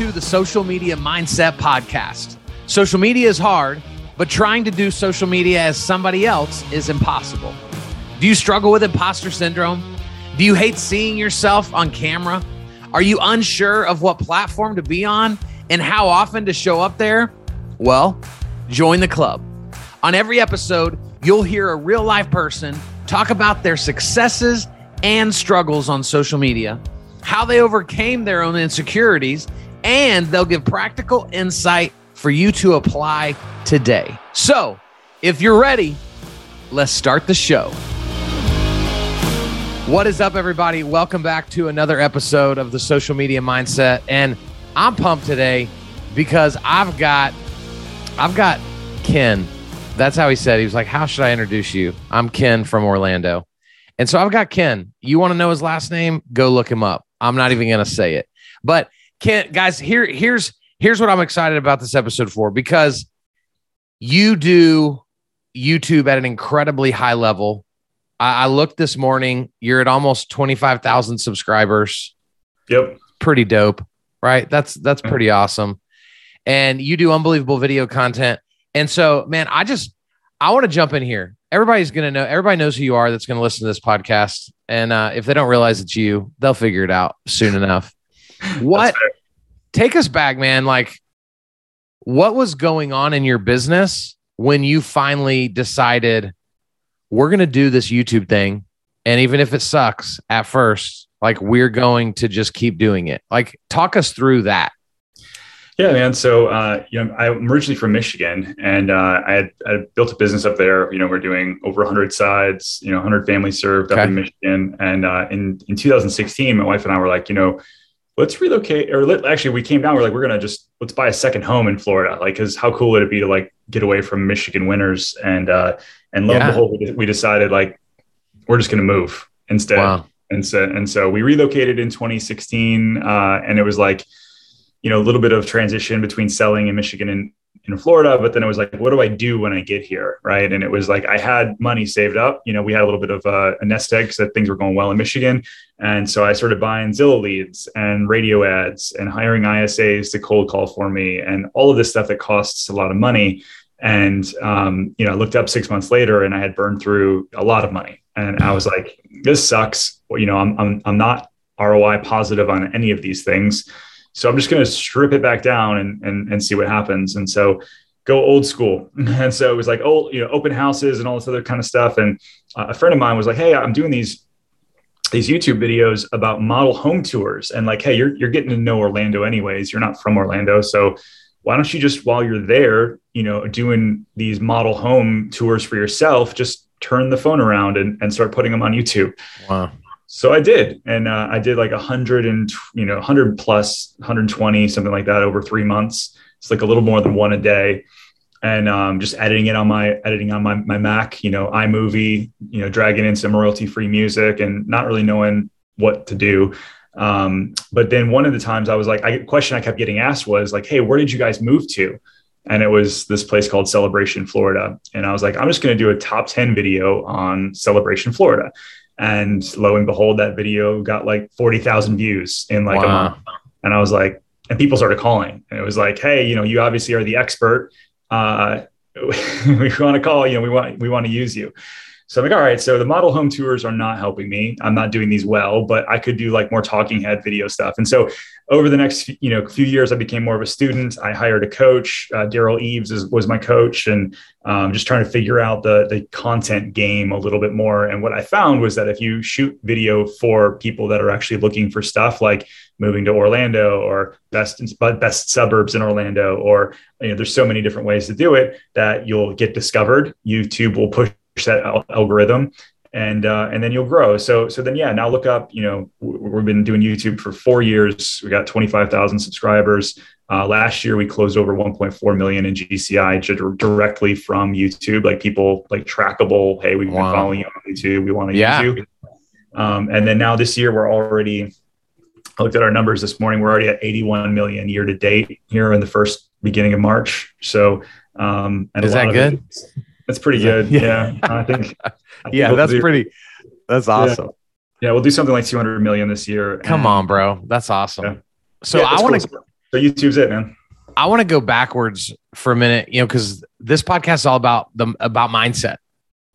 to the Social Media Mindset Podcast. Social media is hard, but trying to do social media as somebody else is impossible. Do you struggle with imposter syndrome? Do you hate seeing yourself on camera? Are you unsure of what platform to be on and how often to show up there? Well, join the club. On every episode, you'll hear a real life person talk about their successes and struggles on social media how they overcame their own insecurities, and they'll give practical insight for you to apply today. So, if you're ready, let's start the show. What is up, everybody? Welcome back to another episode of the Social Media Mindset. And I'm pumped today because I've got I've got Ken. That's how he said. He was like, How should I introduce you? I'm Ken from Orlando. And so I've got Ken. You want to know his last name? Go look him up. I'm not even going to say it. But Ken, guys, here here's here's what I'm excited about this episode for because you do YouTube at an incredibly high level. I, I looked this morning. You're at almost 25,000 subscribers. Yep. Pretty dope, right? That's that's pretty awesome. And you do unbelievable video content. And so, man, I just I want to jump in here everybody's going to know, everybody knows who you are that's going to listen to this podcast. And uh, if they don't realize it's you, they'll figure it out soon enough. What, take us back, man. Like, what was going on in your business when you finally decided we're going to do this YouTube thing? And even if it sucks at first, like, we're going to just keep doing it. Like, talk us through that. Yeah, man. So, uh, you know, I'm originally from Michigan, and uh, I, had, I built a business up there. You know, we're doing over 100 sides, you know, 100 families served okay. up in Michigan. And uh, in in 2016, my wife and I were like, you know, let's relocate, or let, actually, we came down. We're like, we're gonna just let's buy a second home in Florida. Like, because how cool would it be to like get away from Michigan winters? And uh, and lo yeah. and behold, we decided like we're just gonna move instead. Wow. And so and so we relocated in 2016, uh, and it was like you know, a little bit of transition between selling in Michigan and in Florida, but then it was like, what do I do when I get here? Right. And it was like, I had money saved up, you know, we had a little bit of a, a nest egg because things were going well in Michigan. And so I started buying Zillow leads and radio ads and hiring ISAs to cold call for me and all of this stuff that costs a lot of money. And, um, you know, I looked up six months later and I had burned through a lot of money. And I was like, this sucks. You know, I'm, I'm, I'm not ROI positive on any of these things. So I'm just going to strip it back down and, and, and see what happens. And so go old school. And so it was like, oh, you know, open houses and all this other kind of stuff. And uh, a friend of mine was like, Hey, I'm doing these, these YouTube videos about model home tours and like, Hey, you're, you're getting to know Orlando anyways. You're not from Orlando. So why don't you just, while you're there, you know, doing these model home tours for yourself, just turn the phone around and, and start putting them on YouTube. Wow. So I did, and uh, I did like a hundred and you know, hundred plus, 120, something like that, over three months. It's like a little more than one a day, and um, just editing it on my editing on my my Mac, you know, iMovie, you know, dragging in some royalty free music, and not really knowing what to do. Um, but then one of the times I was like, I question I kept getting asked was like, "Hey, where did you guys move to?" And it was this place called Celebration, Florida. And I was like, I'm just going to do a top 10 video on Celebration, Florida and lo and behold, that video got like 40,000 views in like wow. a month. And I was like, and people started calling and it was like, Hey, you know, you obviously are the expert. Uh, we want to call, you know, we want, we want to use you. So I'm like, all right, so the model home tours are not helping me. I'm not doing these well, but I could do like more talking head video stuff. And so over the next you know few years, I became more of a student. I hired a coach. Uh, Derral Eves is, was my coach, and um, just trying to figure out the the content game a little bit more. And what I found was that if you shoot video for people that are actually looking for stuff like moving to Orlando or best best suburbs in Orlando, or you know, there's so many different ways to do it that you'll get discovered. YouTube will push that algorithm and uh, and then you'll grow. So so then yeah, now look up. You know, we've been doing YouTube for four years. We got twenty five thousand subscribers. Uh, last year we closed over 1.4 million in GCI directly from YouTube. Like people like trackable. Hey, we've wow. been following you on YouTube. We want to yeah. use you. Um, and then now this year we're already. I looked at our numbers this morning. We're already at 81 million year to date here in the first beginning of March. So um, and is that good? It, that's pretty good. Yeah. yeah. I think. I think yeah, that's do, pretty. That's awesome. Yeah. yeah. we'll do something like 200 million this year. Come on, bro. That's awesome. Yeah. So I want to. Cool. So YouTube's it, man. I want to go backwards for a minute, you know, because this podcast is all about the about mindset,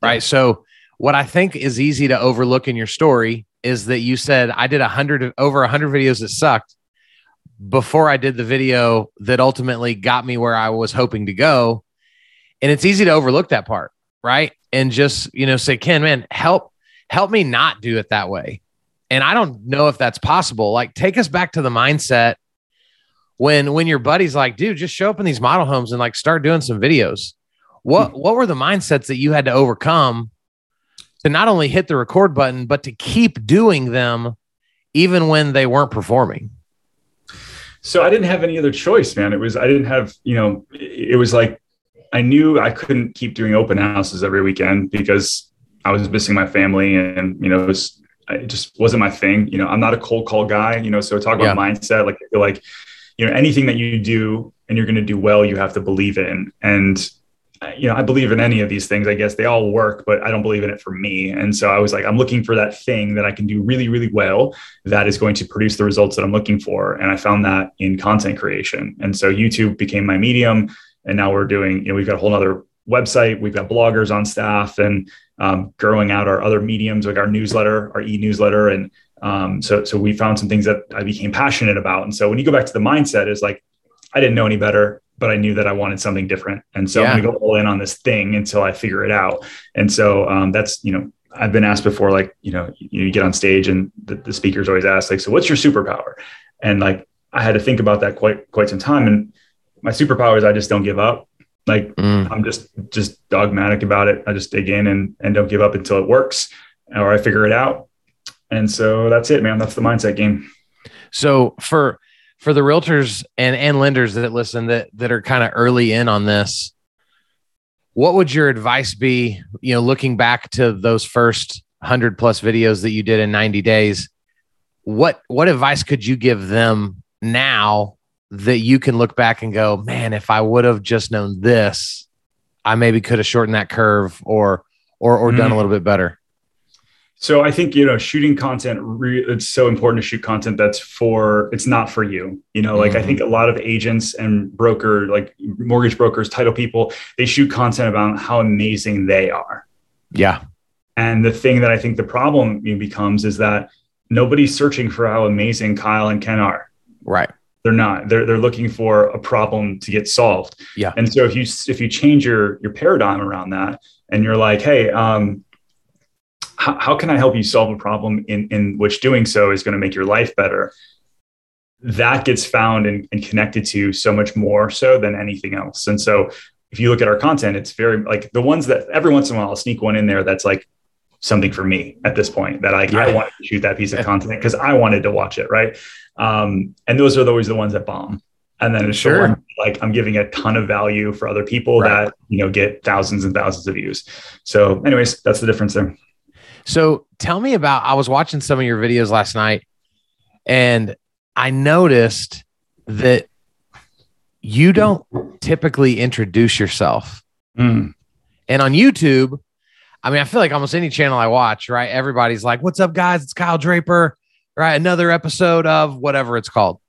right? So what I think is easy to overlook in your story is that you said I did a hundred over a hundred videos that sucked before I did the video that ultimately got me where I was hoping to go. And it's easy to overlook that part, right? And just, you know, say, Ken, man, help, help me not do it that way. And I don't know if that's possible. Like, take us back to the mindset when when your buddy's like, dude, just show up in these model homes and like start doing some videos. What hmm. what were the mindsets that you had to overcome to not only hit the record button, but to keep doing them even when they weren't performing? So I didn't have any other choice, man. It was I didn't have, you know, it was like I knew I couldn't keep doing open houses every weekend because I was missing my family and you know it was it just wasn't my thing. You know, I'm not a cold call guy, you know, so talk about yeah. mindset like I feel like you know anything that you do and you're going to do well you have to believe in. And you know i believe in any of these things i guess. They all work but i don't believe in it for me. And so i was like i'm looking for that thing that i can do really really well that is going to produce the results that i'm looking for. And i found that in content creation. And so youtube became my medium and now we're doing you know we've got a whole other website we've got bloggers on staff and um, growing out our other mediums like our newsletter our e-newsletter and um, so, so we found some things that I became passionate about. And so when you go back to the mindset is like, I didn't know any better, but I knew that I wanted something different. And so yeah. I'm going to go all in on this thing until I figure it out. And so um, that's, you know, I've been asked before, like, you know, you, you get on stage and the, the speakers always ask like, so what's your superpower? And like, I had to think about that quite, quite some time. And my superpower is I just don't give up. Like mm. I'm just, just dogmatic about it. I just dig in and, and don't give up until it works or I figure it out and so that's it, man. That's the mindset game. So for for the realtors and and lenders that listen that that are kind of early in on this, what would your advice be? You know, looking back to those first hundred plus videos that you did in ninety days, what what advice could you give them now that you can look back and go, man, if I would have just known this, I maybe could have shortened that curve or or or mm. done a mm. little bit better. So I think you know shooting content. Re- it's so important to shoot content that's for. It's not for you. You know, like mm-hmm. I think a lot of agents and broker, like mortgage brokers, title people, they shoot content about how amazing they are. Yeah. And the thing that I think the problem becomes is that nobody's searching for how amazing Kyle and Ken are. Right. They're not. They're they're looking for a problem to get solved. Yeah. And so if you if you change your your paradigm around that, and you're like, hey, um, how, how can I help you solve a problem in, in which doing so is going to make your life better? That gets found and, and connected to so much more so than anything else. And so if you look at our content, it's very like the ones that every once in a while I'll sneak one in there that's like something for me at this point that I, yeah. I wanted to shoot that piece of content because I wanted to watch it. Right. Um, and those are always the ones that bomb. And then it's sure. the like I'm giving a ton of value for other people right. that, you know, get thousands and thousands of views. So anyways, that's the difference there. So tell me about I was watching some of your videos last night and I noticed that you don't typically introduce yourself. Mm. And on YouTube, I mean, I feel like almost any channel I watch, right? Everybody's like, What's up, guys? It's Kyle Draper, right? Another episode of whatever it's called.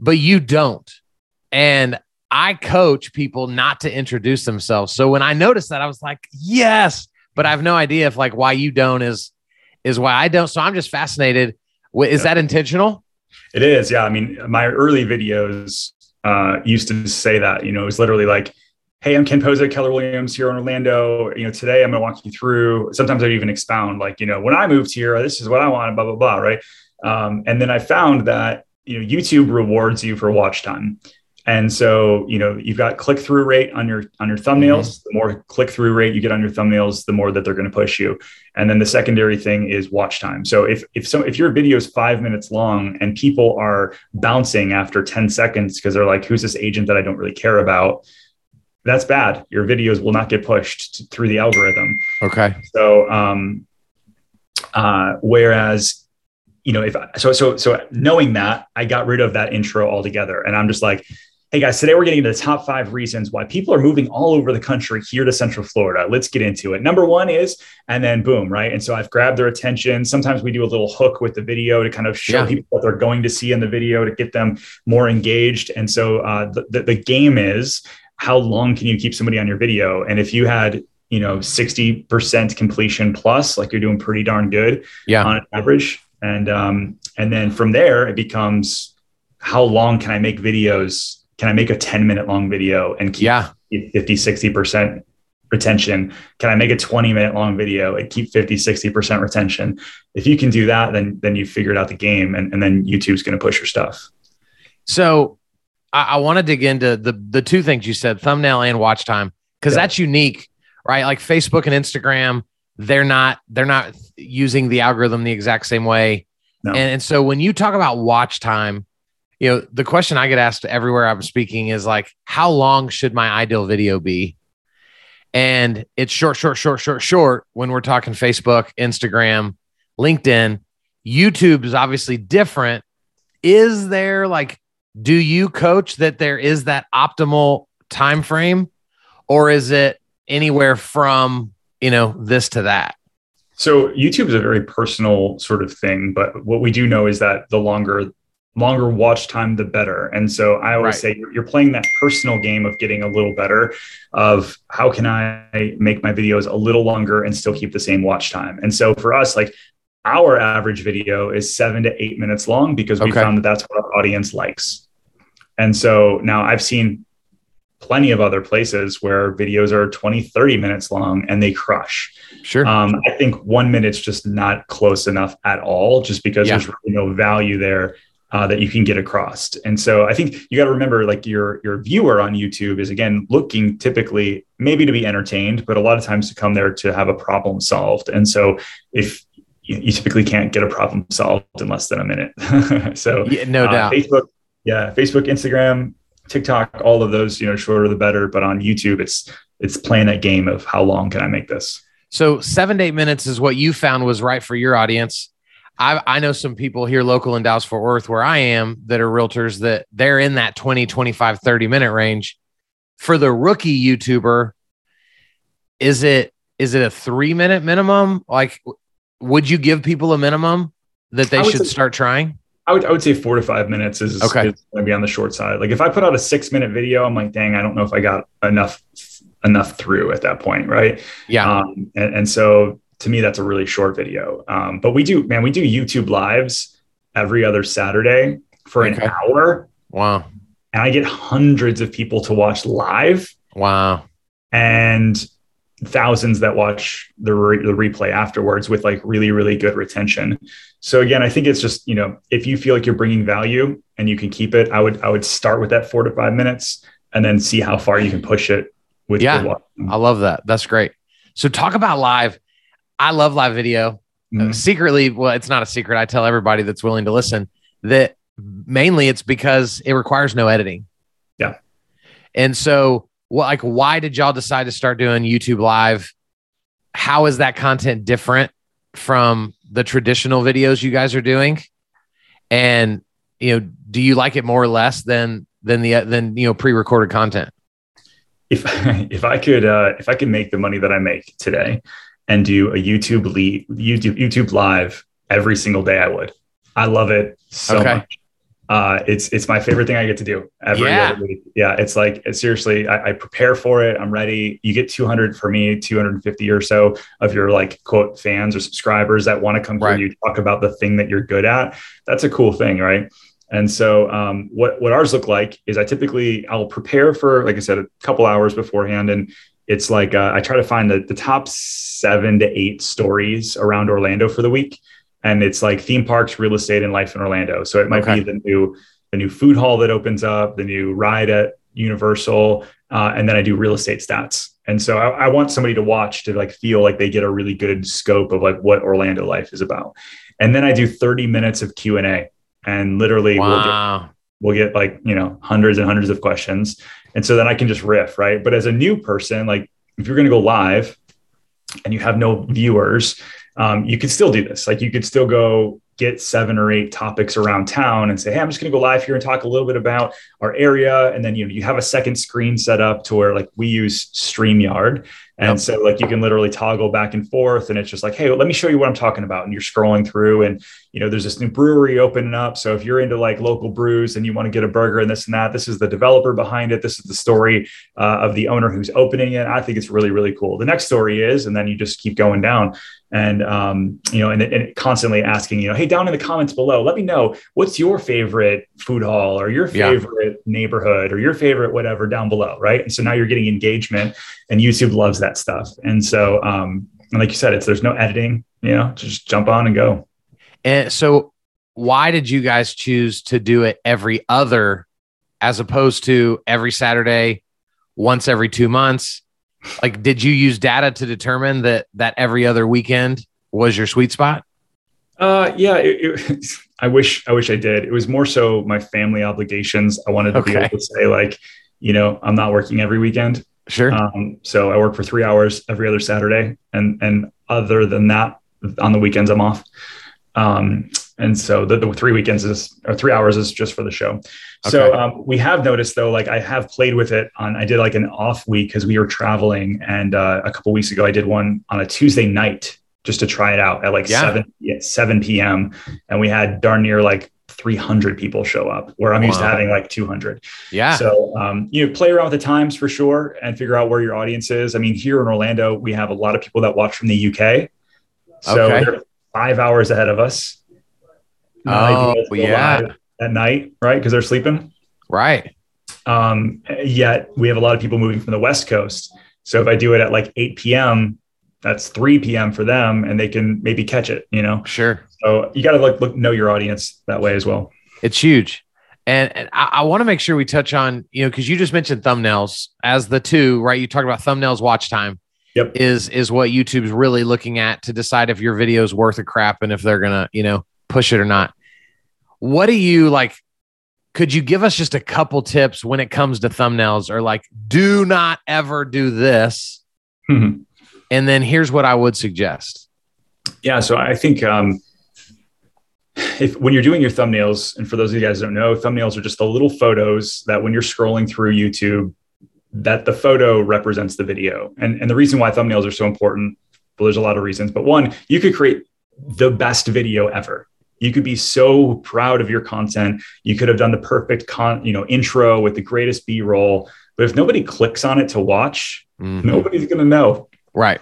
But you don't. And I coach people not to introduce themselves. So when I noticed that, I was like, Yes, but I have no idea if like why you don't is is why I don't. So I'm just fascinated. Is that intentional? It is. Yeah. I mean, my early videos uh, used to say that. You know, it was literally like, "Hey, I'm Ken Pozek, Keller Williams here in Orlando. You know, today I'm going to walk you through." Sometimes I'd even expound, like, you know, when I moved here, this is what I wanted, blah blah blah, right? Um, and then I found that you know YouTube rewards you for watch time. And so, you know, you've got click through rate on your on your thumbnails. Mm-hmm. The more click through rate you get on your thumbnails, the more that they're going to push you. And then the secondary thing is watch time. So if if so if your video is 5 minutes long and people are bouncing after 10 seconds because they're like who's this agent that I don't really care about, that's bad. Your videos will not get pushed through the algorithm. Okay. So um uh whereas you know if so so so knowing that I got rid of that intro altogether and I'm just like Hey guys, today we're getting into the top five reasons why people are moving all over the country here to Central Florida. Let's get into it. Number one is, and then boom, right? And so I've grabbed their attention. Sometimes we do a little hook with the video to kind of show yeah. people what they're going to see in the video to get them more engaged. And so uh, the, the, the game is how long can you keep somebody on your video? And if you had you know 60% completion plus like you're doing pretty darn good yeah. on average and um and then from there it becomes how long can i make videos can I make a 10 minute long video and keep yeah. 50, 60% retention? Can I make a 20 minute long video and keep 50, 60% retention? If you can do that, then, then you figured out the game and, and then YouTube's going to push your stuff. So I, I want to dig into the, the two things you said, thumbnail and watch time, because yeah. that's unique, right? Like Facebook and Instagram, they're not, they're not using the algorithm the exact same way. No. And, and so when you talk about watch time, you know, the question I get asked everywhere I'm speaking is like, how long should my ideal video be? And it's short, short, short, short, short when we're talking Facebook, Instagram, LinkedIn. YouTube is obviously different. Is there like, do you coach that there is that optimal time frame, or is it anywhere from you know this to that? So YouTube is a very personal sort of thing, but what we do know is that the longer longer watch time, the better. And so I always right. say you're, playing that personal game of getting a little better of how can I make my videos a little longer and still keep the same watch time. And so for us, like our average video is seven to eight minutes long because we okay. found that that's what our audience likes. And so now I've seen plenty of other places where videos are 20, 30 minutes long and they crush. Sure. Um, I think one minute's just not close enough at all, just because yeah. there's really no value there uh, that you can get across. And so I think you got to remember like your your viewer on YouTube is again looking typically maybe to be entertained, but a lot of times to come there to have a problem solved. And so if you, you typically can't get a problem solved in less than a minute. so yeah, no uh, doubt. Facebook, yeah, Facebook, Instagram, TikTok, all of those, you know, shorter the better. But on YouTube, it's it's playing that game of how long can I make this? So seven to eight minutes is what you found was right for your audience. I, I know some people here local in Dallas Fort Worth where I am that are realtors that they're in that 20, 25, 30 minute range. For the rookie YouTuber, is it is it a three minute minimum? Like, would you give people a minimum that they should say, start trying? I would, I would say four to five minutes is, okay. is going to be on the short side. Like if I put out a six minute video, I'm like, dang, I don't know if I got enough enough through at that point, right? Yeah. Um, and, and so to me, that's a really short video. Um, but we do, man, we do YouTube lives every other Saturday for okay. an hour. Wow. And I get hundreds of people to watch live. Wow. And thousands that watch the, re- the replay afterwards with like really, really good retention. So again, I think it's just, you know, if you feel like you're bringing value and you can keep it, I would, I would start with that four to five minutes and then see how far you can push it with. Yeah. I love that. That's great. So talk about live. I love live video. Mm-hmm. Uh, secretly, well, it's not a secret. I tell everybody that's willing to listen that mainly it's because it requires no editing. Yeah. And so, like why did y'all decide to start doing YouTube live? How is that content different from the traditional videos you guys are doing? And you know, do you like it more or less than than the than you know pre-recorded content? If if I could uh, if I could make the money that I make today, and do a YouTube lead, YouTube YouTube live every single day, I would. I love it so okay. much. Uh, it's it's my favorite thing I get to do every yeah. week. Yeah, it's like it's seriously, I, I, prepare for it. I'm ready. You get 200 for me, 250 or so of your like quote fans or subscribers that want to come right. you talk about the thing that you're good at. That's a cool thing, right? And so, um, what what ours look like is I typically I'll prepare for like I said a couple hours beforehand, and it's like uh, I try to find the, the top seven to eight stories around Orlando for the week, and it's like theme parks, real estate, and life in Orlando. So it might okay. be the new the new food hall that opens up, the new ride at Universal, uh, and then I do real estate stats. And so I, I, want somebody to watch to like feel like they get a really good scope of like what Orlando life is about. And then I do 30 minutes of Q and A, and literally wow. we'll get we'll get like you know hundreds and hundreds of questions and so then I can just riff, right? But as a new person, like if you're going to go live and you have no viewers, um, you could still do this. Like you could still go get seven or eight topics around town and say, Hey, I'm just going to go live here and talk a little bit about our area. And then, you know, you have a second screen set up to where like we use StreamYard. And yep. so like you can literally toggle back and forth and it's just like, Hey, well, let me show you what I'm talking about. And you're scrolling through and, you know, there's this new brewery opening up. So if you're into like local brews and you want to get a burger and this and that, this is the developer behind it. This is the story uh, of the owner who's opening it. I think it's really, really cool. The next story is, and then you just keep going down and um, you know, and, and constantly asking, you know, hey, down in the comments below, let me know what's your favorite food hall or your favorite yeah. neighborhood or your favorite whatever down below, right? And so now you're getting engagement, and YouTube loves that stuff. And so, um, and like you said, it's there's no editing, you know, just jump on and go. And so, why did you guys choose to do it every other, as opposed to every Saturday, once every two months? Like did you use data to determine that that every other weekend was your sweet spot? Uh yeah it, it, i wish i wish i did. It was more so my family obligations. I wanted to okay. be able to say like you know i'm not working every weekend. Sure. Um, so i work for three hours every other saturday and and other than that on the weekends i'm off. Um, and so the, the, three weekends is or three hours is just for the show okay. so um, we have noticed though like i have played with it on i did like an off week because we were traveling and uh, a couple weeks ago i did one on a tuesday night just to try it out at like yeah. 7 7 p.m and we had darn near like 300 people show up where i'm wow. used to having like 200 yeah so um, you know play around with the times for sure and figure out where your audience is i mean here in orlando we have a lot of people that watch from the uk so okay. they're five hours ahead of us oh, yeah. At night, right? Because they're sleeping. Right. Um, yet we have a lot of people moving from the West Coast. So if I do it at like 8 p.m., that's 3 p.m. for them and they can maybe catch it, you know? Sure. So you got to look, look, know your audience that way as well. It's huge. And, and I, I want to make sure we touch on, you know, because you just mentioned thumbnails as the two, right? You talked about thumbnails watch time. Yep. Is is what YouTube's really looking at to decide if your video is worth a crap and if they're gonna, you know, push it or not. What do you like? Could you give us just a couple tips when it comes to thumbnails or like, do not ever do this? Mm-hmm. And then here's what I would suggest. Yeah. So I think, um, if when you're doing your thumbnails, and for those of you guys don't know, thumbnails are just the little photos that when you're scrolling through YouTube, that the photo represents the video. And, and the reason why thumbnails are so important, well, there's a lot of reasons, but one, you could create the best video ever you could be so proud of your content. You could have done the perfect con you know intro with the greatest b-roll but if nobody clicks on it to watch mm-hmm. nobody's going to know. Right.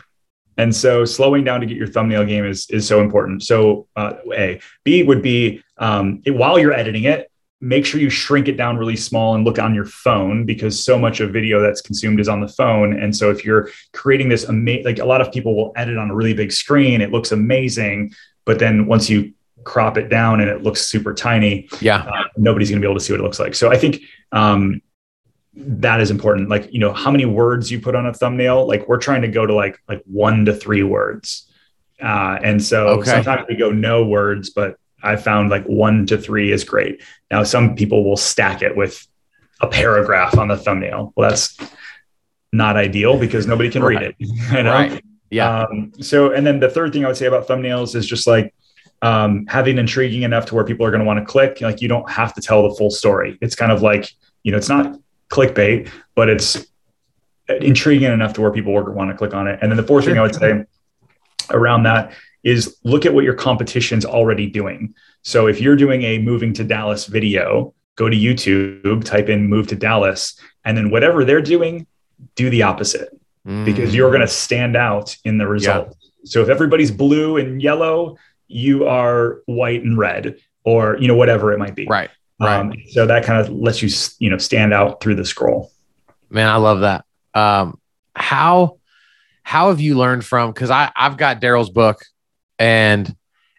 And so slowing down to get your thumbnail game is is so important. So uh, a b would be um, it, while you're editing it make sure you shrink it down really small and look on your phone because so much of video that's consumed is on the phone. And so if you're creating this amazing like a lot of people will edit on a really big screen it looks amazing but then once you crop it down and it looks super tiny, yeah, uh, nobody's going to be able to see what it looks like. So I think um, that is important. Like you know, how many words you put on a thumbnail. Like we're trying to go to like like one to three words, uh, and so okay. sometimes we go no words, but I found like one to three is great. Now some people will stack it with a paragraph on the thumbnail. Well, that's not ideal because nobody can right. read it. You know? Right. Yeah. Um, so, and then the third thing I would say about thumbnails is just like um, having intriguing enough to where people are going to want to click. Like you don't have to tell the full story. It's kind of like, you know, it's not clickbait, but it's intriguing enough to where people want to click on it. And then the fourth thing I would say around that is look at what your competition's already doing. So if you're doing a moving to Dallas video, go to YouTube, type in move to Dallas, and then whatever they're doing, do the opposite mm. because you're going to stand out in the result. Yeah. So if everybody's blue and yellow, you are white and red or you know whatever it might be. Right right. um, so that kind of lets you you know stand out through the scroll. Man i love that. Um how how have you learned from because i i've got derral's book and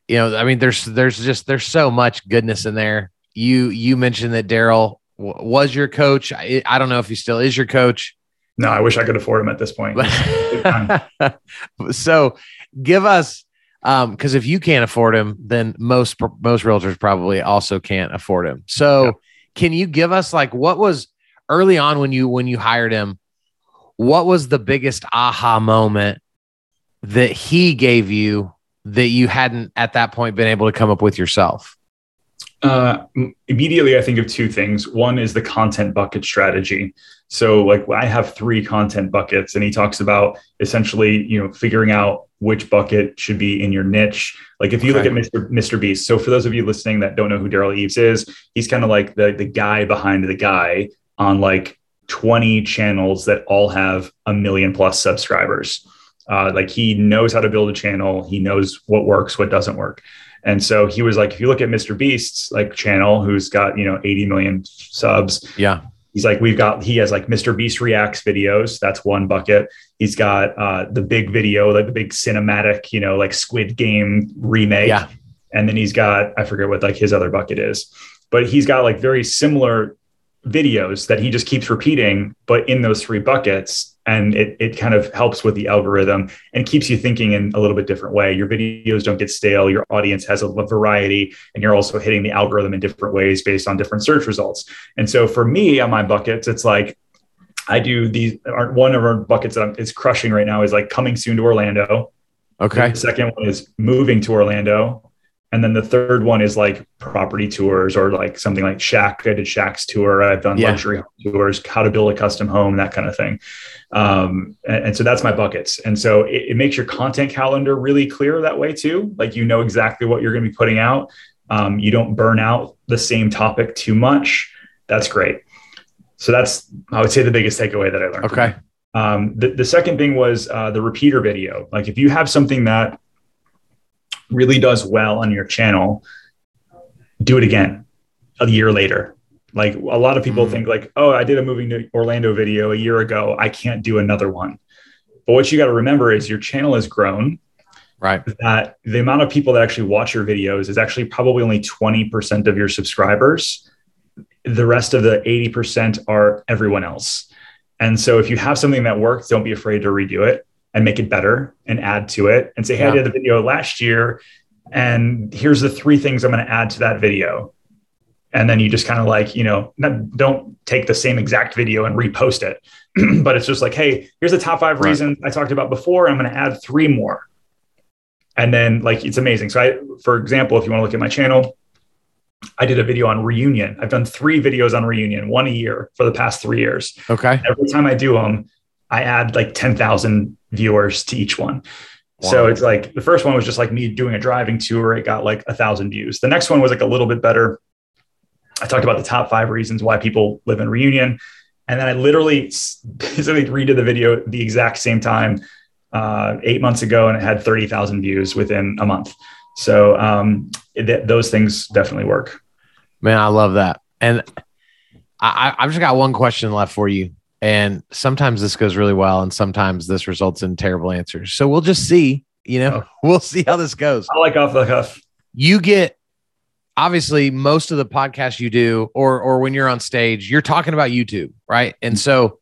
you know i mean there's there's just there's so much goodness in there. You you mentioned that derral w- was your coach. I, I don't know if he still is your coach. No i wish i could afford him at this point. So give us because um, if you can't afford him, then most most realtors probably also can't afford him. So, yeah. can you give us like what was early on when you when you hired him? What was the biggest aha moment that he gave you that you hadn't at that point been able to come up with yourself? Uh, immediately, I think of two things. One is the content bucket strategy. So, like, I have three content buckets, and he talks about essentially, you know, figuring out which bucket should be in your niche. Like, if you okay. look at Mr. Mr. Beast. So, for those of you listening that don't know who Derral Eves is, he's kind of like the the guy behind the guy on like 20 channels that all have a million plus subscribers. Uh, like he knows how to build a channel. He knows what works, what doesn't work. And so he was like, if you look at Mr. Beast's like channel, who's got, you know, 80 million subs. Yeah. He's like, we've got, he has like Mr. Beast reacts videos. That's one bucket. He's got uh, the big video, like the big cinematic, you know, like Squid Game remake. Yeah. And then he's got, I forget what like his other bucket is, but he's got like very similar videos that he just keeps repeating, but in those three buckets. And it, it kind of helps with the algorithm and keeps you thinking in a little bit different way. Your videos don't get stale. Your audience has a variety, and you're also hitting the algorithm in different ways based on different search results. And so for me on my buckets, it's like I do these. One of our buckets that I'm, is crushing right now is like coming soon to Orlando. Okay. The second one is moving to Orlando. And then the third one is like property tours or like something like Shaq. I did Shaq's tour. I've done yeah. luxury tours, how to build a custom home, that kind of thing. Um, and, and, so that's my buckets. And so it, it, makes your content calendar really clear that way too. Like you know exactly what you're going to be putting out. Um, you don't burn out the same topic too much. That's great. So that's I would say the biggest takeaway that I learned. Okay. Um, the, the second thing was uh, the repeater video. Like if you have something that really does well on your channel, do it again a year later. Like a lot of people mm-hmm. think like, oh, I did a moving to Orlando video a year ago. I can't do another one. But what you got to remember is your channel has grown. Right. That the amount of people that actually watch your videos is actually probably only 20% of your subscribers. The rest of the 80% are everyone else. And so if you have something that works, don't be afraid to redo it and make it better and add to it and say, hey, yeah. I did the video last year and here's the three things I'm going to add to that video. And then you just kind of like, you know, not, don't take the same exact video and repost it, but it's just like, hey, here's the top five right. reasons I talked about before. I'm going to add three more. And then like, it's amazing. So I, for example, if you want to look at my channel, I did a video on reunion. I've done three videos on reunion, one a year for the past three years. Okay. Every time I do them, I add like 10,000 viewers to each one. Wow. So it's like the first one was just like me doing a driving tour. It got like a thousand views. The next one was like a little bit better. I talked about the top five reasons why people live in reunion. And then I literally basically redid the video the exact same time uh, eight months ago, and it had 30,000 views within a month. So um, it, those things definitely work. Man, I love that. And I, I've just got one question left for you. And sometimes this goes really well, and sometimes this results in terrible answers. So we'll just see. You know, oh. we'll see how this goes. I like off the cuff. You get obviously most of the podcasts you do, or or when you're on stage, you're talking about YouTube, right? And so,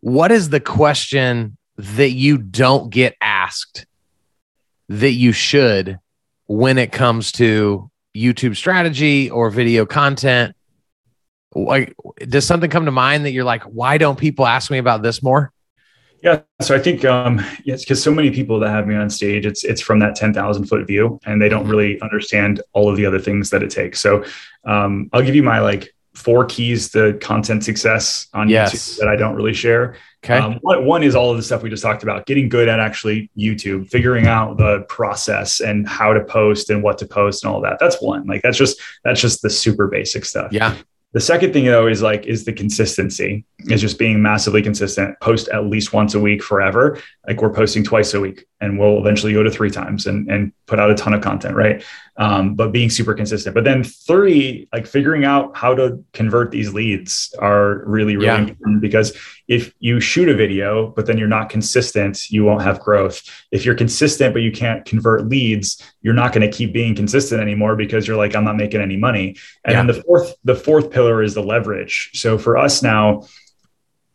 what is the question that you don't get asked that you should when it comes to YouTube strategy or video content like does something come to mind that you're like why don't people ask me about this more yeah so i think um yes because so many people that have me on stage it's it's from that 10,000 foot view and they don't mm-hmm. really understand all of the other things that it takes so um i'll give you my like four keys to content success on yes. YouTube that I don't really share. Okay. Um, one, one is all of the stuff we just talked about, getting good at actually YouTube, figuring out the process and how to post and what to post and all that. That's one. Like that's just that's just the super basic stuff. Yeah. The second thing though is like is the consistency. Is just being massively consistent. Post at least once a week forever. Like we're posting twice a week, and we'll eventually go to three times and and put out a ton of content, right? Um, but being super consistent. But then three, like figuring out how to convert these leads are really really yeah. important because if you shoot a video but then you're not consistent, you won't have growth. If you're consistent but you can't convert leads, you're not going to keep being consistent anymore because you're like I'm not making any money. And yeah. then the fourth the fourth pillar is the leverage. So for us now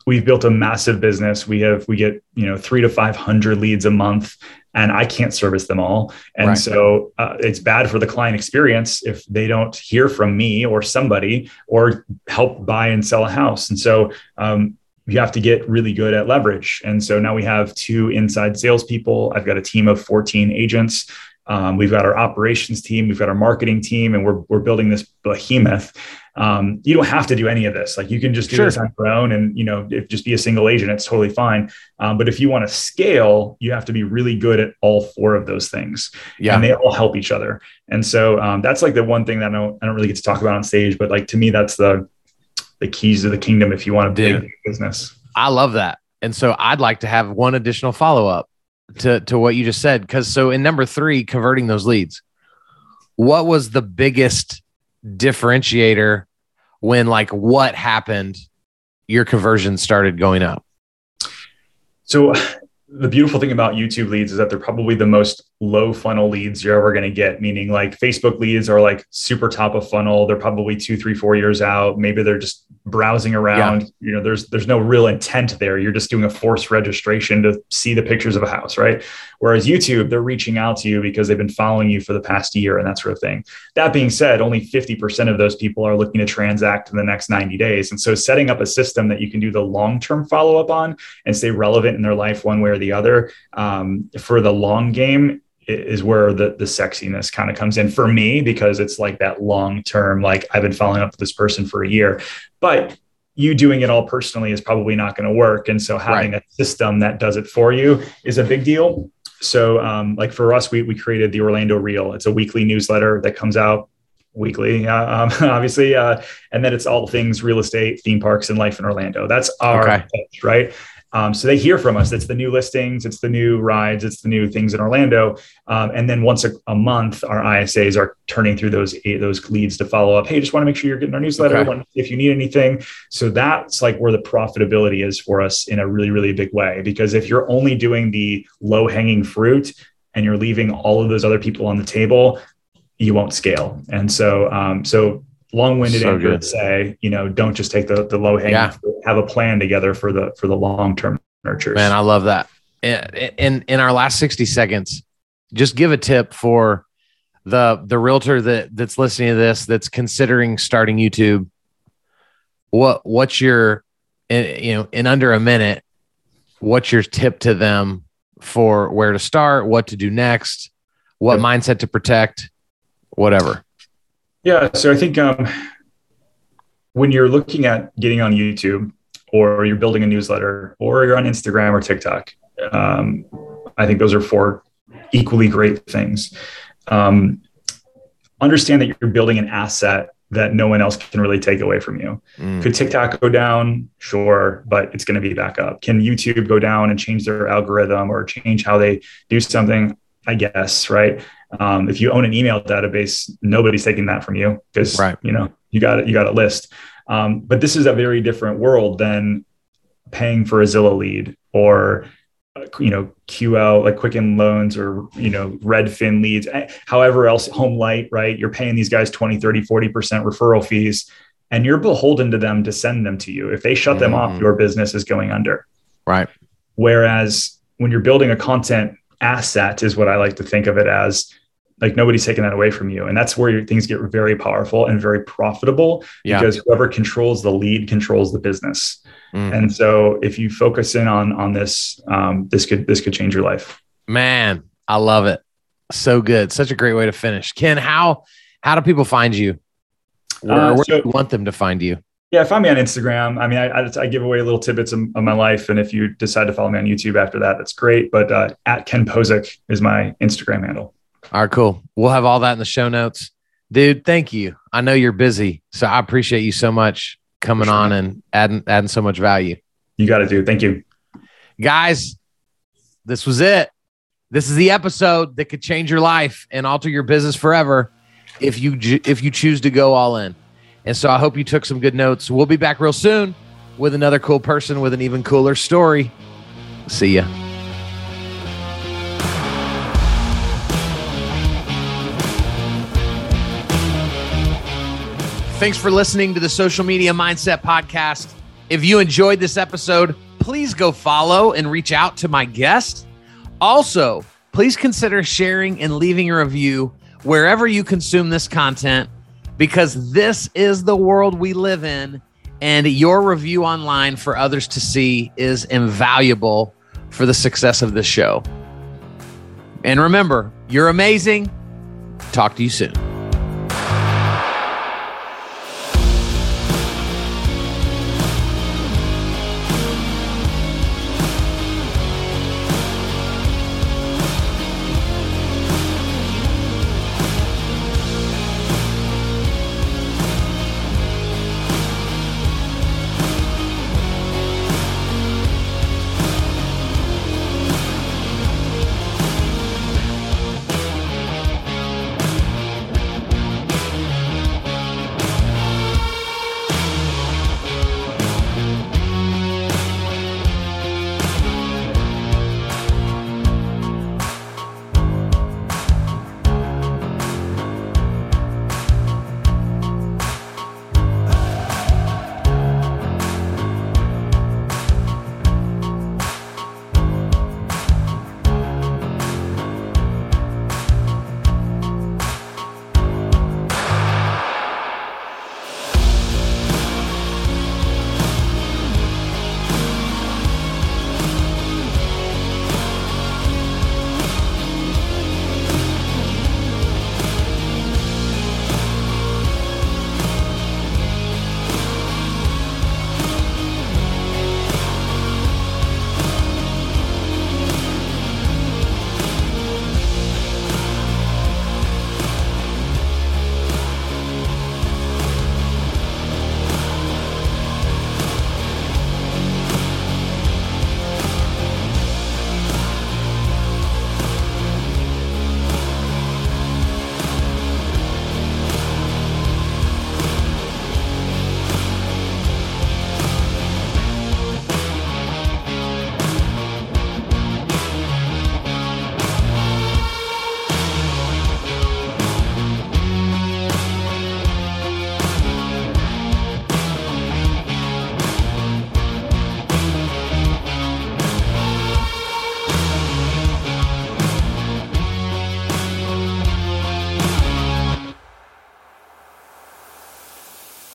we've built a massive business. We have we get you know three to five hundred leads a month, and I can't service them all. And right. so uh, it's bad for the client experience if they don't hear from me or somebody or help buy and sell a house. And so um, you have to get really good at leverage. And so now we have two inside salespeople. I've got a team of 14 agents. Um, we've got our operations team, we've got our marketing team, and we're we're building this behemoth. Um, you don't have to do any of this. Like you can just do sure. this on your own, and you know, if just be a single agent, it's totally fine. Um, but if you want to scale, you have to be really good at all four of those things. Yeah, and they all help each other. And so um, that's like the one thing that I don't I don't really get to talk about on stage, but like to me, that's the the keys to the kingdom if you want to build business. I love that. And so I'd like to have one additional follow up to to what you just said because so in number 3 converting those leads what was the biggest differentiator when like what happened your conversion started going up so the beautiful thing about YouTube leads is that they're probably the most low funnel leads you're ever going to get. Meaning, like Facebook leads are like super top of funnel. They're probably two, three, four years out. Maybe they're just browsing around. Yeah. You know, there's there's no real intent there. You're just doing a forced registration to see the pictures of a house, right? Whereas YouTube, they're reaching out to you because they've been following you for the past year and that sort of thing. That being said, only 50% of those people are looking to transact in the next 90 days. And so setting up a system that you can do the long-term follow-up on and stay relevant in their life one way or the other um, for the long game is where the the sexiness kind of comes in for me because it's like that long term like I've been following up with this person for a year but you doing it all personally is probably not going to work and so having right. a system that does it for you is a big deal so, um, like for us, we, we created the Orlando Reel. It's a weekly newsletter that comes out weekly, uh, um, obviously. Uh, and then it's all things real estate, theme parks, and life in Orlando. That's our okay. pitch, right? Um, so they hear from us. It's the new listings, it's the new rides, it's the new things in Orlando. Um, and then once a, a, month, our ISAs are turning through those those leads to follow up. Hey, just want to make sure you're getting our newsletter. Okay. If you need anything, so that's like where the profitability is for us in a really really big way. Because if you're only doing the low hanging fruit and you're leaving all of those other people on the table, you won't scale. And so um, so long-winded so answer to say, you know, don't just take the, the low hanging yeah. have a plan together for the, for the long-term nurtures. Man, I love that. In, in our last 60 seconds, just give a tip for the, the realtor that that's listening to this, that's considering starting YouTube. What, what's your, eh, you know, in under a minute, what's your tip to them for where to start, what to do next, what mindset to protect, whatever. Yeah, so I think um, when you're looking at getting on YouTube or you're building a newsletter or you're on Instagram or TikTok, um, I think those are four equally great things. Um, understand that you're building an asset that no one else can really take away from you. Mm. Could TikTok go down? Sure, but it's going to be back up. Can YouTube go down and change their algorithm or change how they do something? I guess, right? Um, if you own an email database, nobody's taking that from you because right. you know you got it. You got a list. Um, but this is a very different world than paying for a Zillow lead or you know QL like Quicken Loans or you know Redfin leads. Eh, however else, Home Light, right? You're paying these guys 20, 30, 40% referral fees and you're beholden to them to send them to you. If they shut mm-hmm. them off, mm-hmm. your business is going under. Right. Whereas when you're building a content asset is what I like to think of it as. Like nobody's taking that away from you. And that's where your, things get very powerful and very profitable yeah. because whoever controls the lead controls the business. Mm. and so if you focus in on on this um, this could this could change your life. Man i love it. So good. Such a great way to finish. Ken how how do people find you? Where, uh, where do you want them to find you yeah, find me on Instagram. I mean, I, I, I give away little tidbits of, of, my life, and if you decide to follow me on YouTube after that, that's great. But uh, at Ken Pozek is my Instagram handle. All right, cool. We'll have all that in the show notes. Dude, thank you. I know you're busy, so I appreciate you so much coming sure. on and adding adding so much value. You got to do. Thank you. Guys, this was it. This is the episode that could change your life and alter your business forever if you if you choose to go all in. And so I hope you took some good notes. We'll be back real soon with another cool person with an even cooler story. See ya. Thanks for listening to the Social Media Mindset Podcast. If you enjoyed this episode, please go follow and reach out to my guest. Also, please consider sharing and leaving a review wherever you consume this content because this is the world we live in. And your review online for others to see is invaluable for the success of this show. And remember, You're amazing. Talk to you soon.